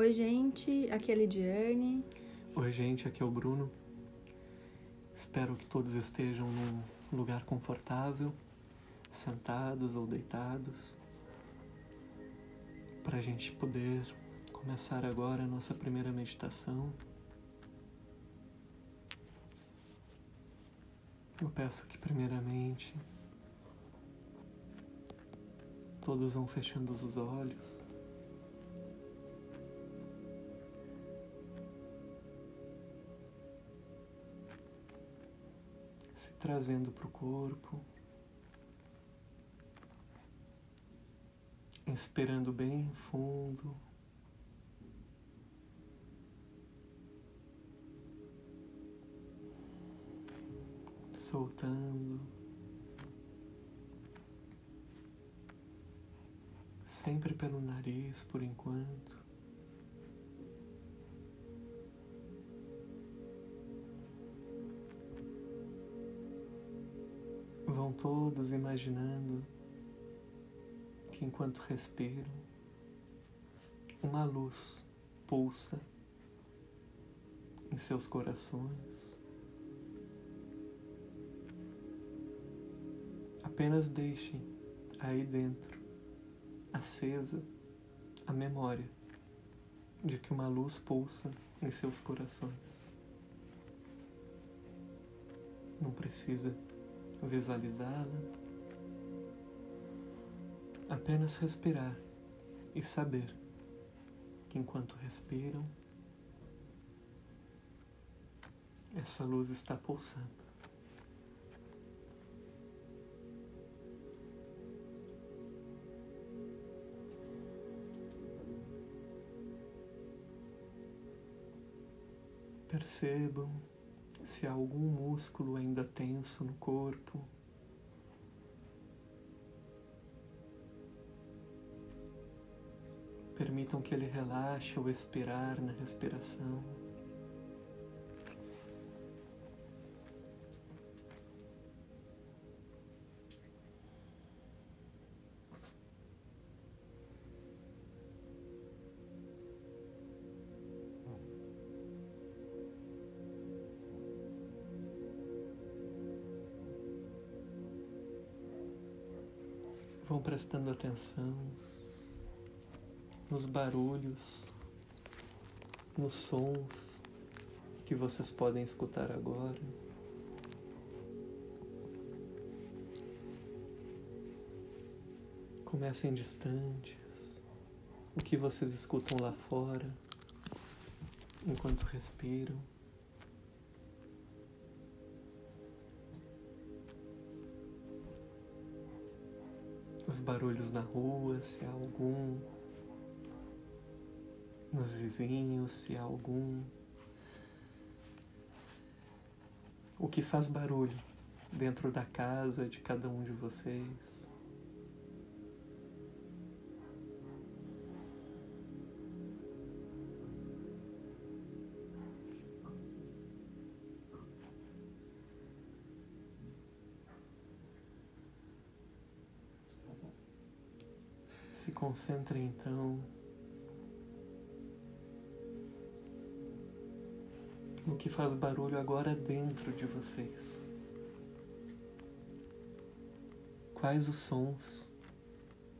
Oi, gente, aqui é a Lidiane. Oi, gente, aqui é o Bruno. Espero que todos estejam num lugar confortável, sentados ou deitados, para a gente poder começar agora a nossa primeira meditação. Eu peço que, primeiramente, todos vão fechando os olhos. Trazendo para o corpo, inspirando bem fundo. Soltando, sempre pelo nariz por enquanto. Vão todos imaginando que enquanto respiram, uma luz pulsa em seus corações. Apenas deixem aí dentro, acesa, a memória de que uma luz pulsa em seus corações. Não precisa visualizá-la, apenas respirar e saber que enquanto respiram, essa luz está pulsando. Percebam se há algum músculo ainda tenso no corpo. Permitam que ele relaxe ao expirar na respiração. Vão prestando atenção nos barulhos, nos sons que vocês podem escutar agora. Comecem distantes, o que vocês escutam lá fora, enquanto respiram. Os barulhos na rua, se há algum, nos vizinhos, se há algum. O que faz barulho dentro da casa de cada um de vocês. Se concentrem então no que faz barulho agora dentro de vocês. Quais os sons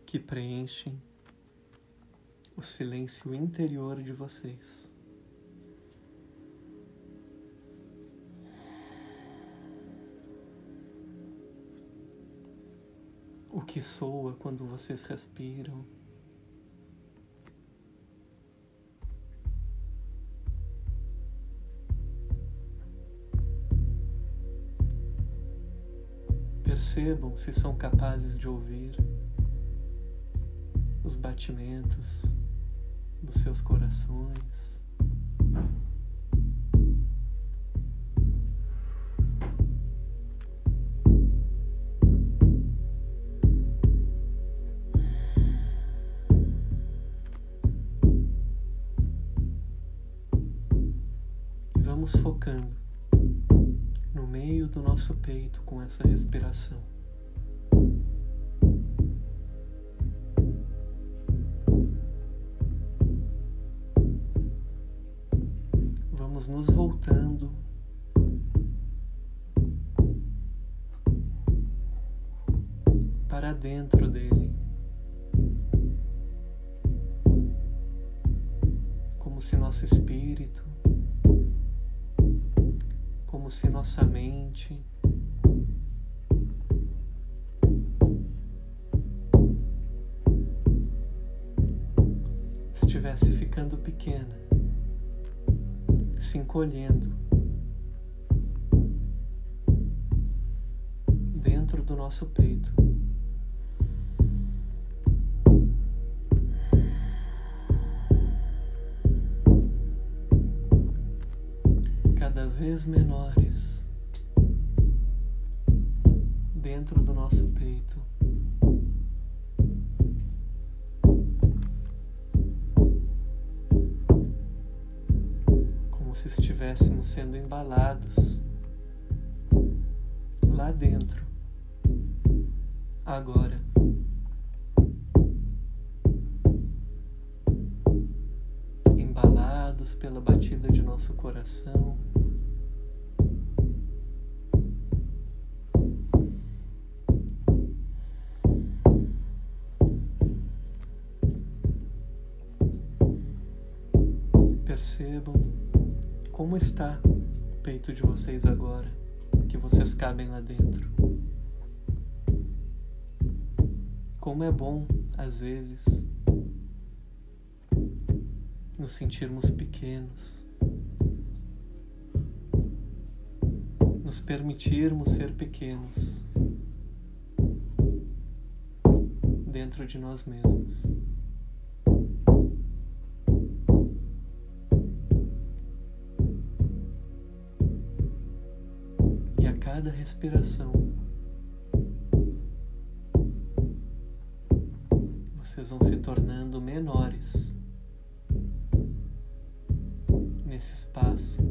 que preenchem o silêncio interior de vocês? o que soa quando vocês respiram. Percebam se são capazes de ouvir os batimentos dos seus corações. vamos focando do nosso peito com essa respiração. vamos nos voltando para dentro dele. Como se nosso espírito, se nossa mente estivesse ficando pequena, se encolhendo dentro do nosso peito. Vez menores dentro do nosso peito. Como se estivéssemos sendo embalados lá dentro, agora. Embalados pela batida de nosso coração. Percebam como está o peito de vocês agora, que vocês cabem lá dentro. Como é bom, às vezes, nos sentirmos pequenos, nos permitirmos ser pequenos dentro de nós mesmos. Respiração, vocês vão se tornando menores nesse espaço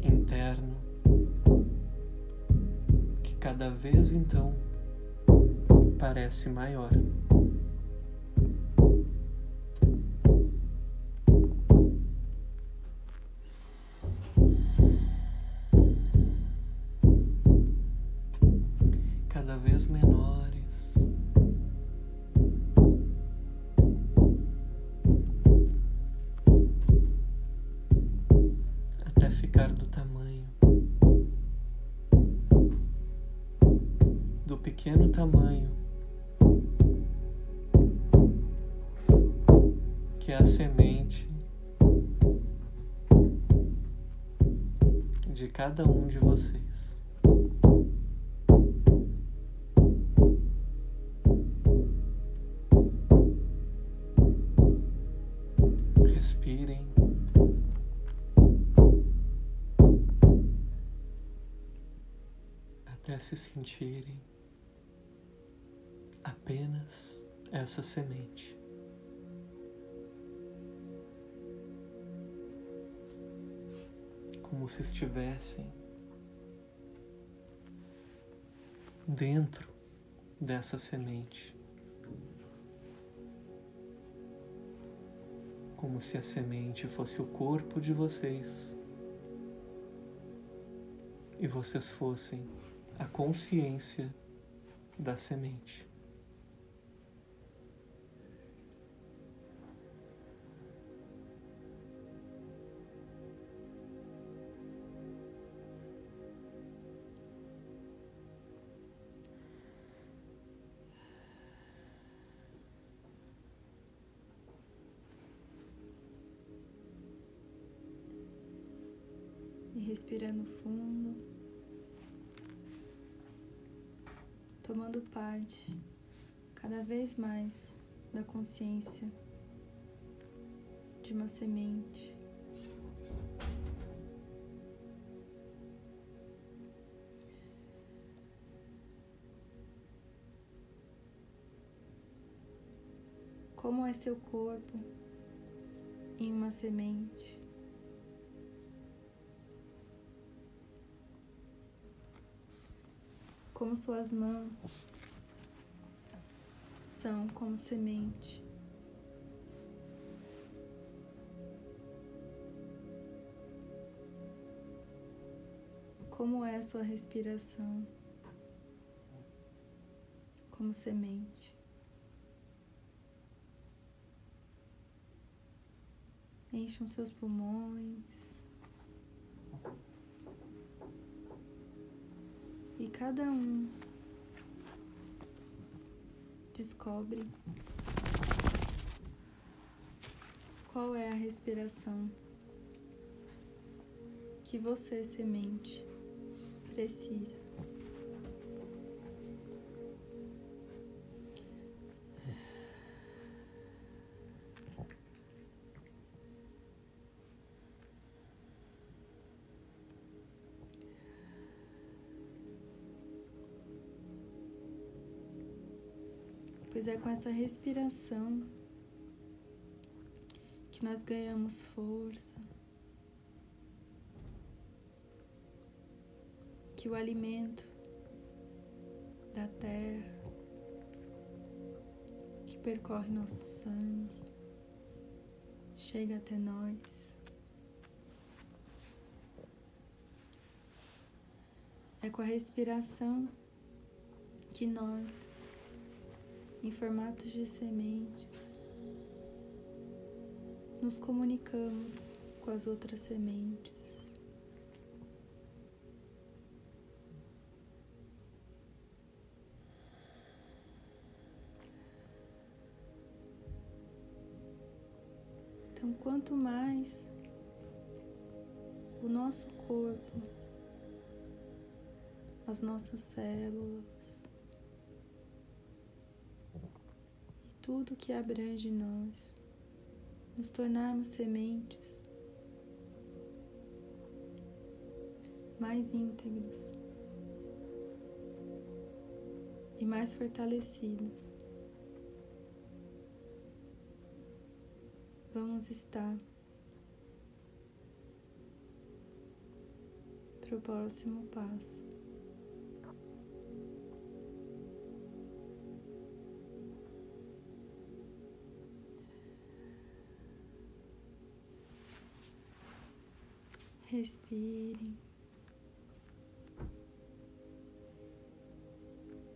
interno que cada vez então parece maior. Cada vez menores. Até ficar do tamanho do pequeno tamanho que é a semente de cada um de vocês. Se sentirem apenas essa semente. Como se estivessem dentro dessa semente. Como se a semente fosse o corpo de vocês e vocês fossem a consciência da semente. Respirando fundo, tomando parte cada vez mais da consciência de uma semente. Como é seu corpo em uma semente? como suas mãos são como semente. Como é a sua respiração? Como semente. Encham seus pulmões. E cada um descobre qual é a respiração que você, semente, precisa. É com essa respiração que nós ganhamos força, que o alimento da terra que percorre nosso sangue chega até nós. É com a respiração que nós, em formatos de sementes, nos comunicamos com as outras sementes. Então, quanto mais o nosso corpo, as nossas células tudo que abrange nós, nos tornarmos sementes mais íntegros e mais fortalecidos. vamos estar para o próximo passo. Respire.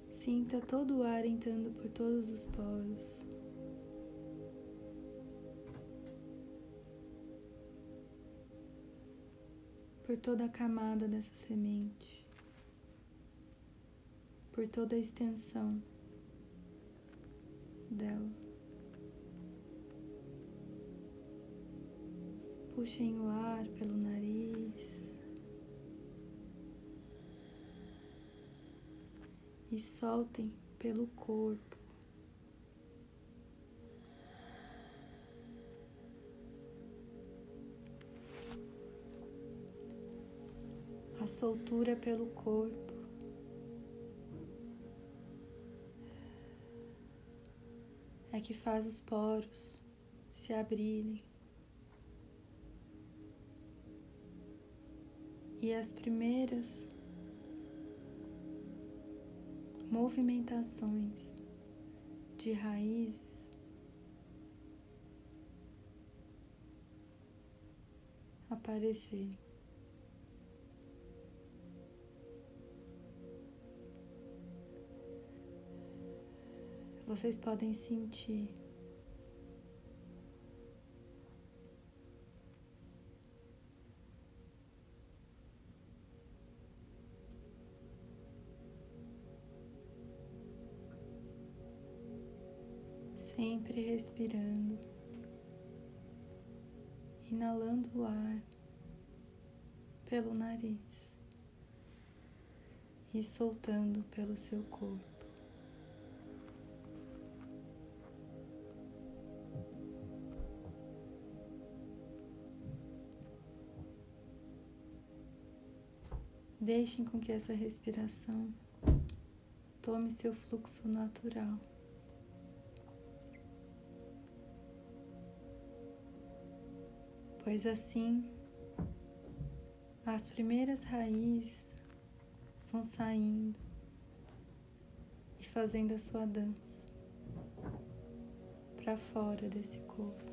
Sinta todo o ar entrando por todos os poros. por toda a camada dessa semente, por toda a extensão dela. Puxem o ar pelo nariz e soltem pelo corpo. a soltura pelo corpo. É que faz os poros se abrirem. E as primeiras movimentações de raízes aparecerem. vocês podem sentir. Sempre respirando, inalando o ar pelo nariz e soltando pelo seu corpo. Deixem com que essa respiração tome seu fluxo natural. Pois assim, as primeiras raízes vão saindo e fazendo a sua dança para fora desse corpo.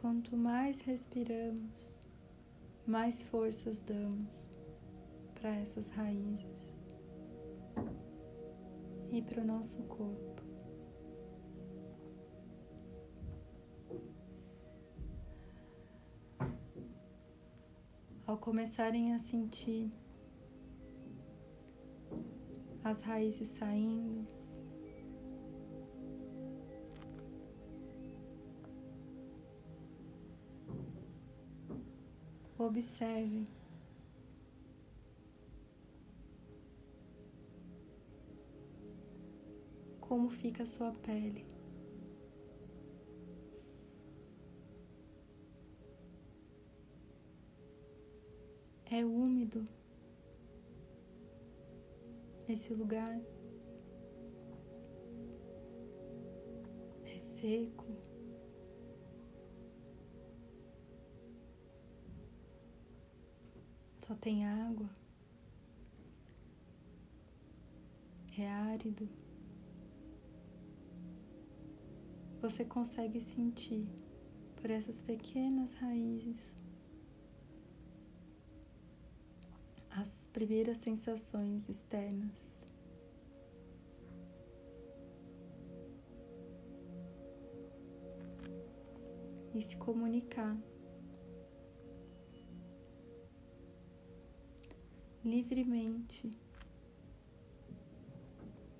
Quanto mais respiramos, mais forças damos para essas raízes e para o nosso corpo. Ao começarem a sentir as raízes saindo, observe como fica a sua pele. É úmido esse lugar. É seco. Só tem água. É árido. Você consegue sentir por essas pequenas raízes. As primeiras sensações externas. E se comunicar. Livremente.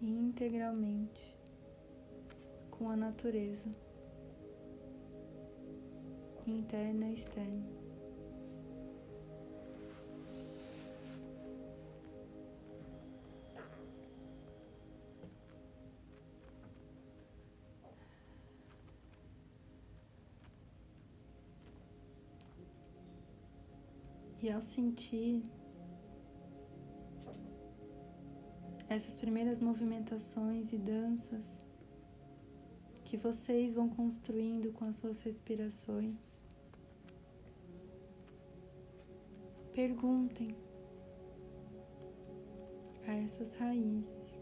E integralmente com a natureza, interna e externa. E ao sentir essas primeiras movimentações e danças, que vocês vão construindo com as suas respirações. Perguntem a essas raízes,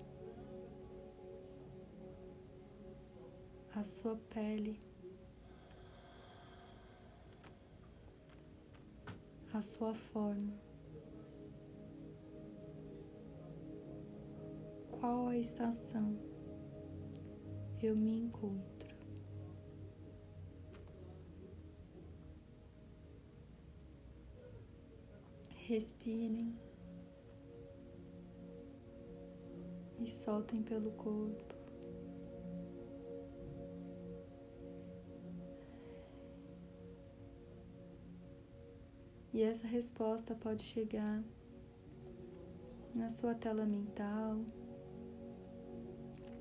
a sua pele, a sua forma. Qual a estação? Eu me encontro. Respirem e soltem pelo corpo. E essa resposta pode chegar na sua tela mental,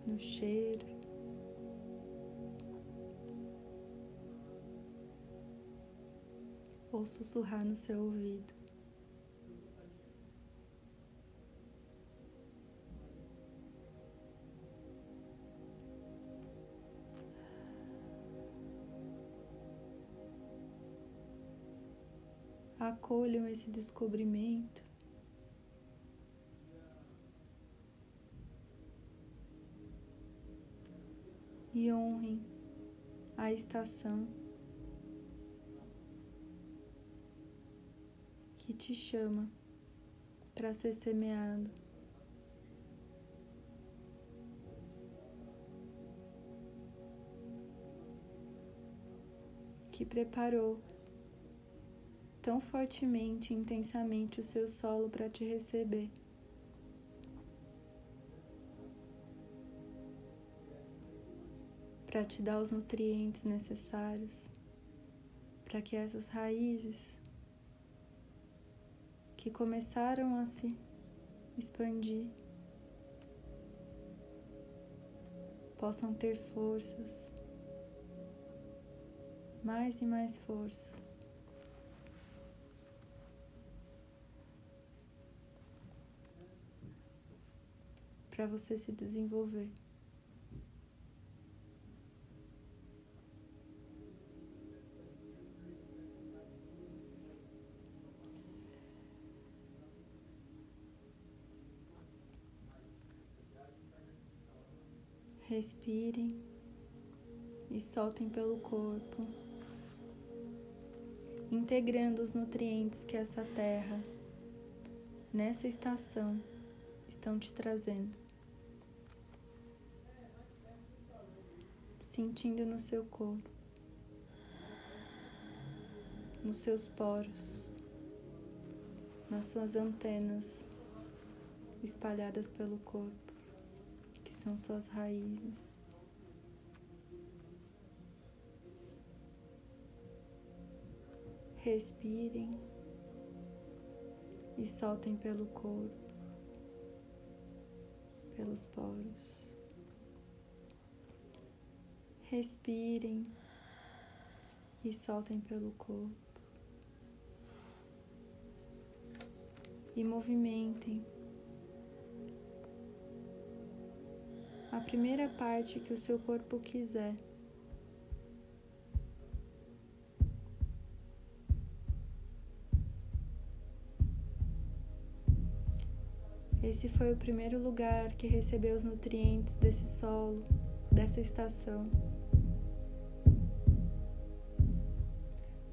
no cheiro, ou sussurrar no seu ouvido. Acolham esse descobrimento. E honrem a estação te chama para ser semeado. Que preparou tão fortemente e intensamente o seu solo para te receber. Para te dar os nutrientes necessários para que essas raízes que começaram a se expandir possam ter forças, mais e mais força. Para você se desenvolver. Respirem e soltem pelo corpo. integrando os nutrientes que essa terra, nessa estação, estão te trazendo. Sentindo no seu corpo, nos seus poros, nas suas antenas espalhadas pelo corpo, são suas raízes. Respirem e soltem pelo corpo, pelos poros. Respirem e soltem pelo corpo. E movimentem a primeira parte que o seu corpo quiser. Esse foi o primeiro lugar que recebeu os nutrientes desse solo, dessa estação.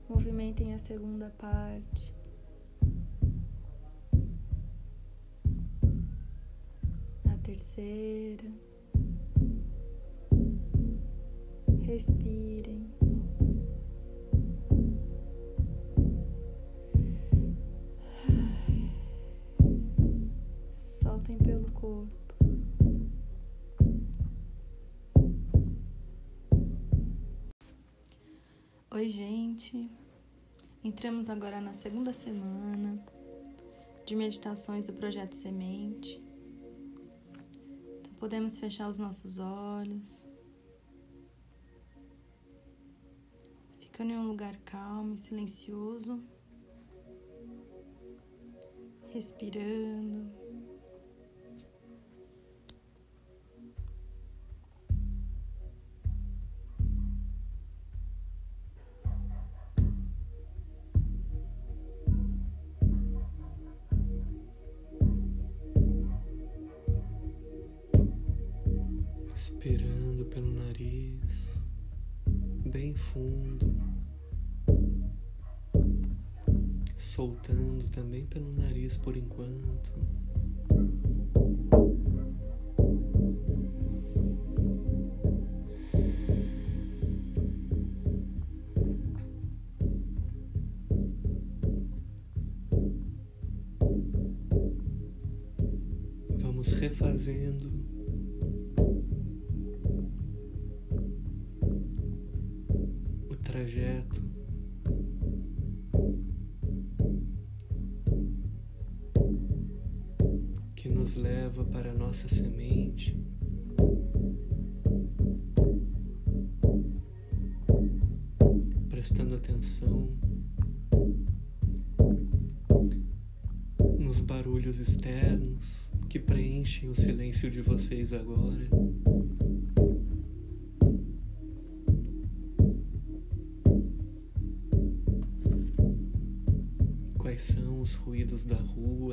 Movimentem a segunda parte. A terceira. Respirem. corpo. Oi, gente. Entramos agora na segunda semana de meditações do projeto Semente. Então, podemos fechar os nossos olhos. Ficando em um lugar calmo e silencioso. Respirando. Soltando também pelo nariz por enquanto. Vamos refazendo leva para nossa semente. Prestando atenção nos barulhos externos que preenchem o silêncio de vocês agora. quais são os ruídos da rua,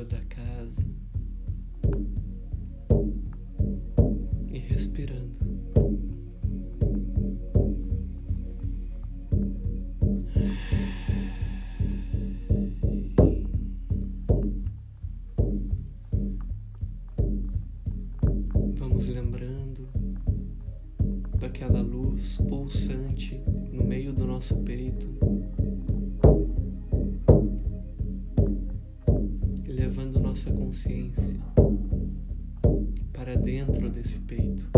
consciência. Para dentro desse peito,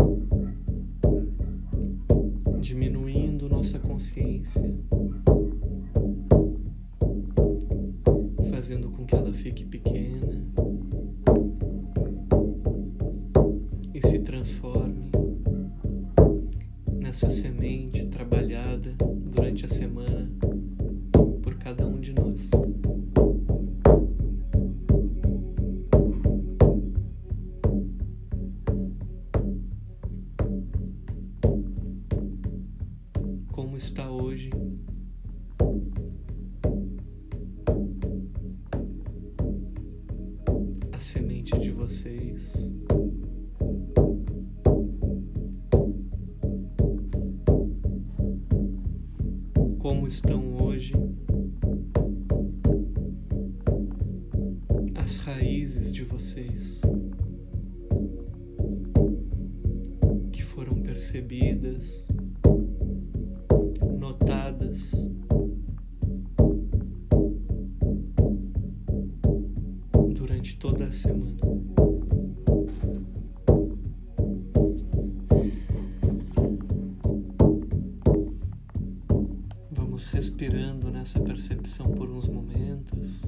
diminuindo nossa consciência, fazendo com que ela fique pequena notadas. Durante toda a semana. Vamos respirando nessa percepção por uns momentos.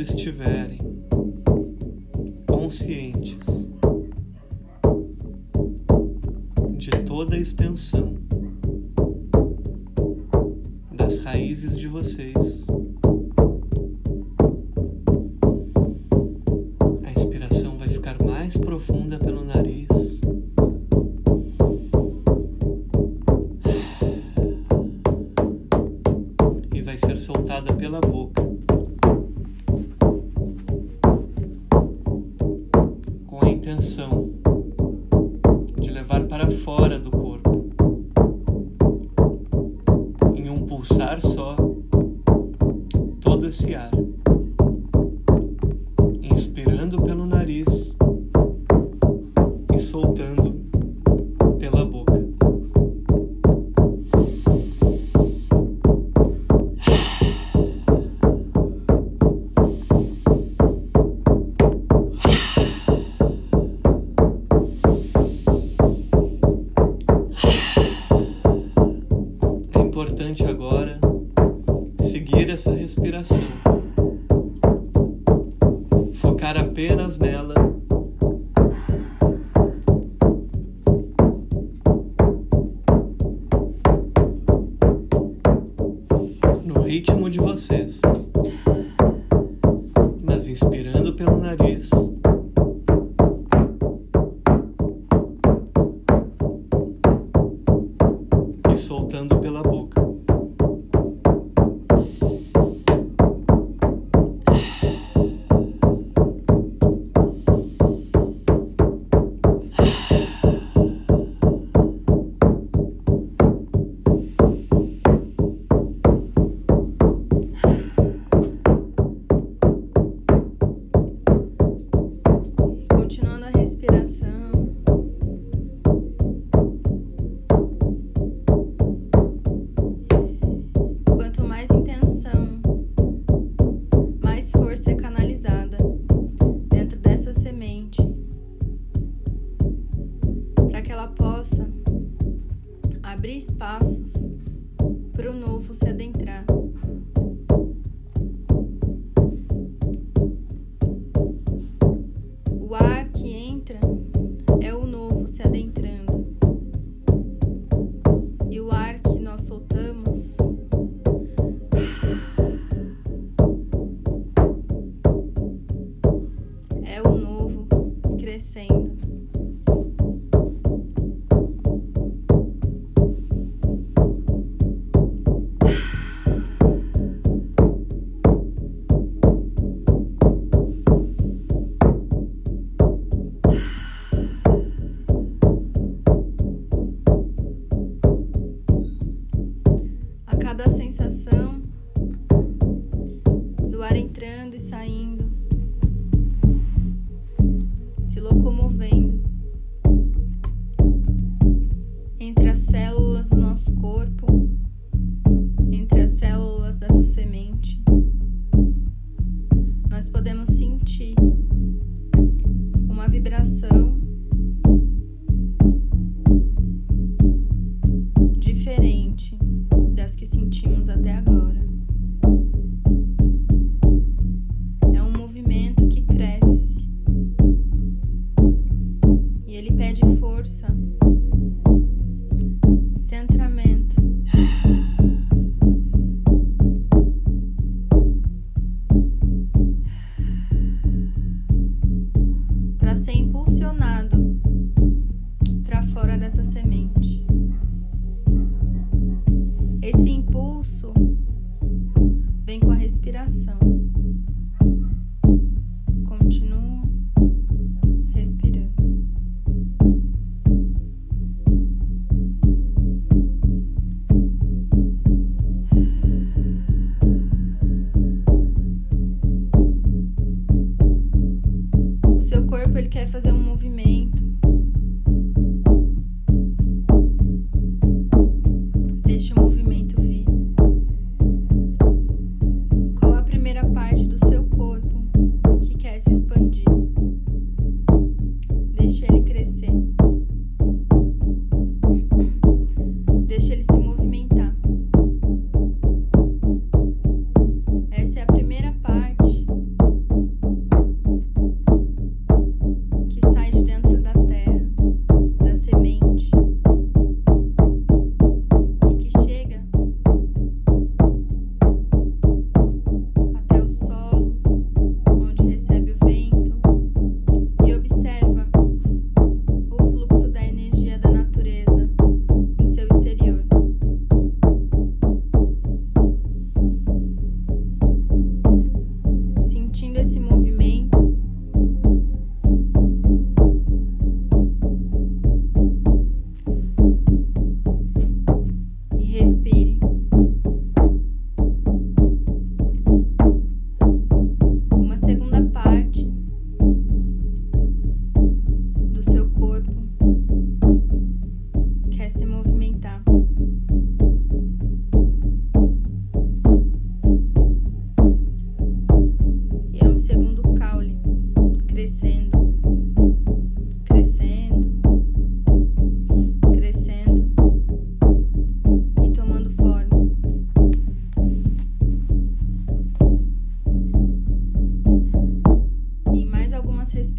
quando estiverem conscientes de toda a extensão das raízes de vocês. importante agora seguir essa respiração, focar apenas nela.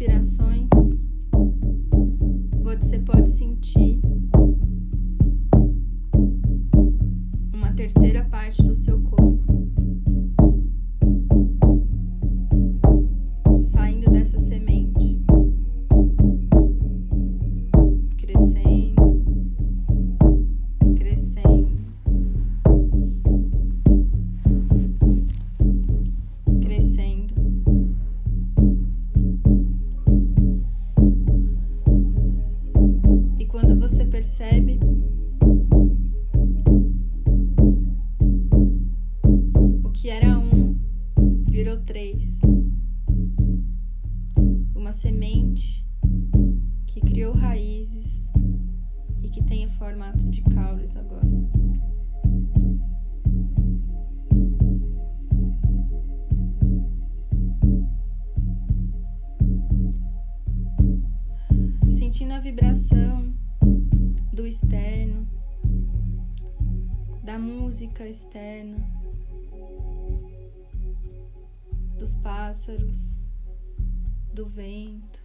Algumas música externa, dos pássaros, do vento,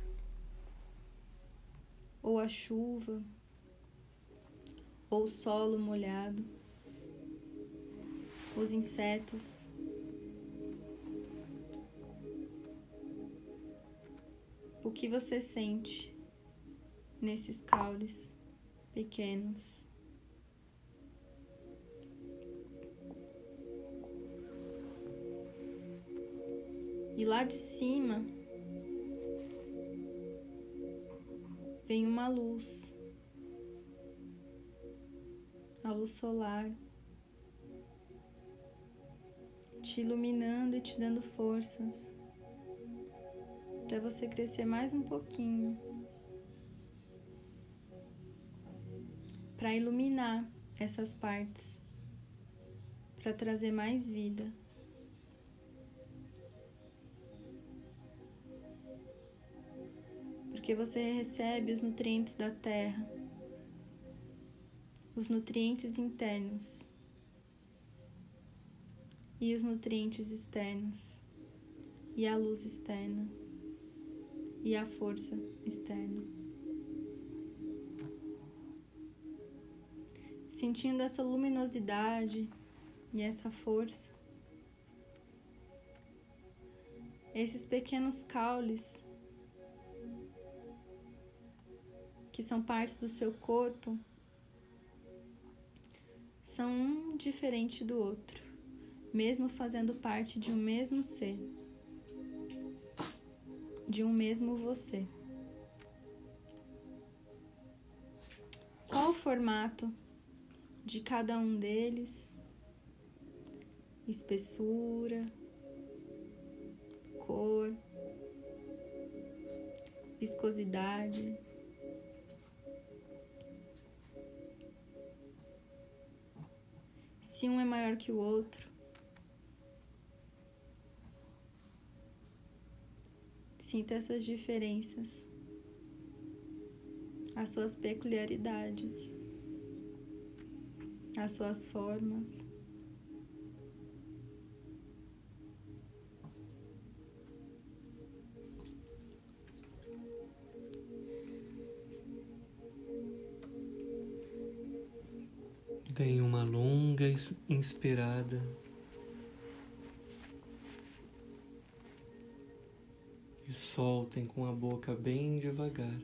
ou a chuva, ou o solo molhado, os insetos. O que você sente nesses caules pequenos? E lá de cima vem uma luz, a luz solar, te iluminando e te dando forças para você crescer mais um pouquinho, para iluminar essas partes, para trazer mais vida. Porque você recebe os nutrientes da terra, os nutrientes internos e os nutrientes externos, e a luz externa e a força externa. Sentindo essa luminosidade e essa força, esses pequenos caules que são partes do seu corpo são um diferente do outro, mesmo fazendo parte de um mesmo ser, de um mesmo você. Qual o formato de cada um deles? Espessura, cor, viscosidade. Se um é maior que o outro, sinta essas diferenças, as suas peculiaridades, as suas formas. Deem uma longa inspirada. E soltem com a boca bem devagar.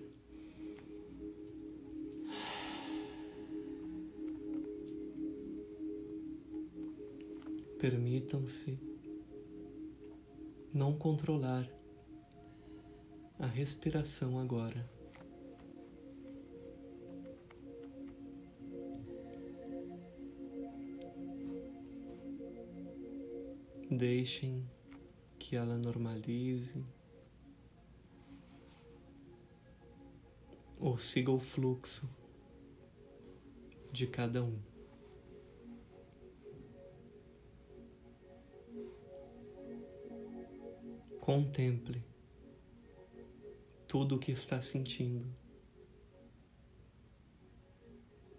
Permitam-se não controlar a respiração agora. Deixem que ela normalize ou siga o fluxo de cada um. Contemple tudo o que está sentindo,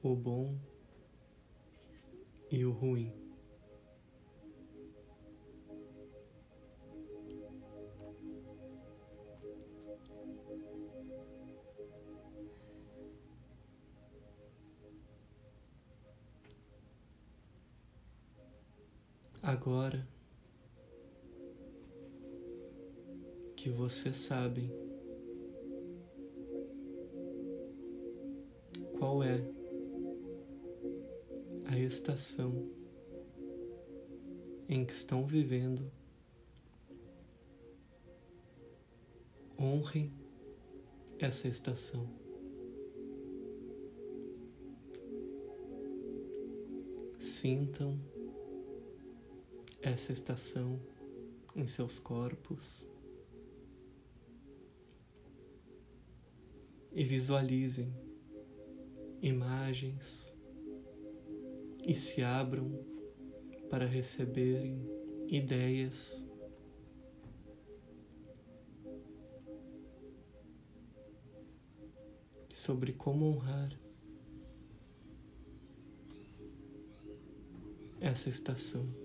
o bom e o ruim. Agora que você sabe qual é a estação em que estão vivendo, honre essa estação. Sintam essa estação em seus corpos e visualizem imagens e se abram para receberem ideias sobre como honrar essa estação.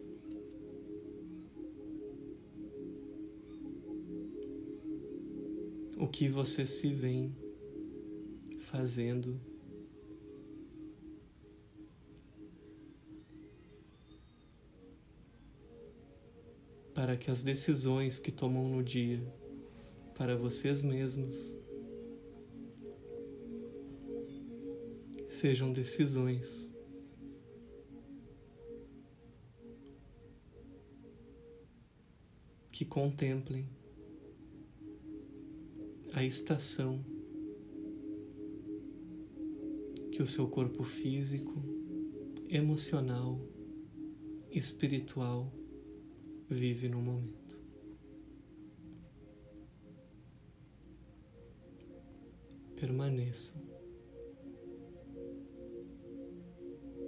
O que você se vê fazendo. Para que as decisões que tomam no dia para vocês mesmos sejam decisões que contemplem a estação que o seu corpo físico, emocional, espiritual vive no momento. Permaneçam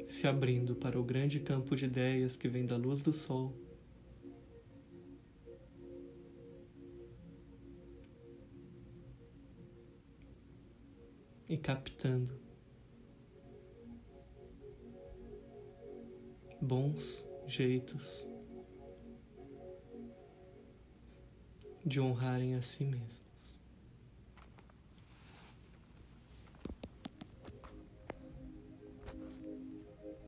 se abrindo para o grande campo de ideias que vem da luz do sol captando bons jeitos de honrarem a si mesmo.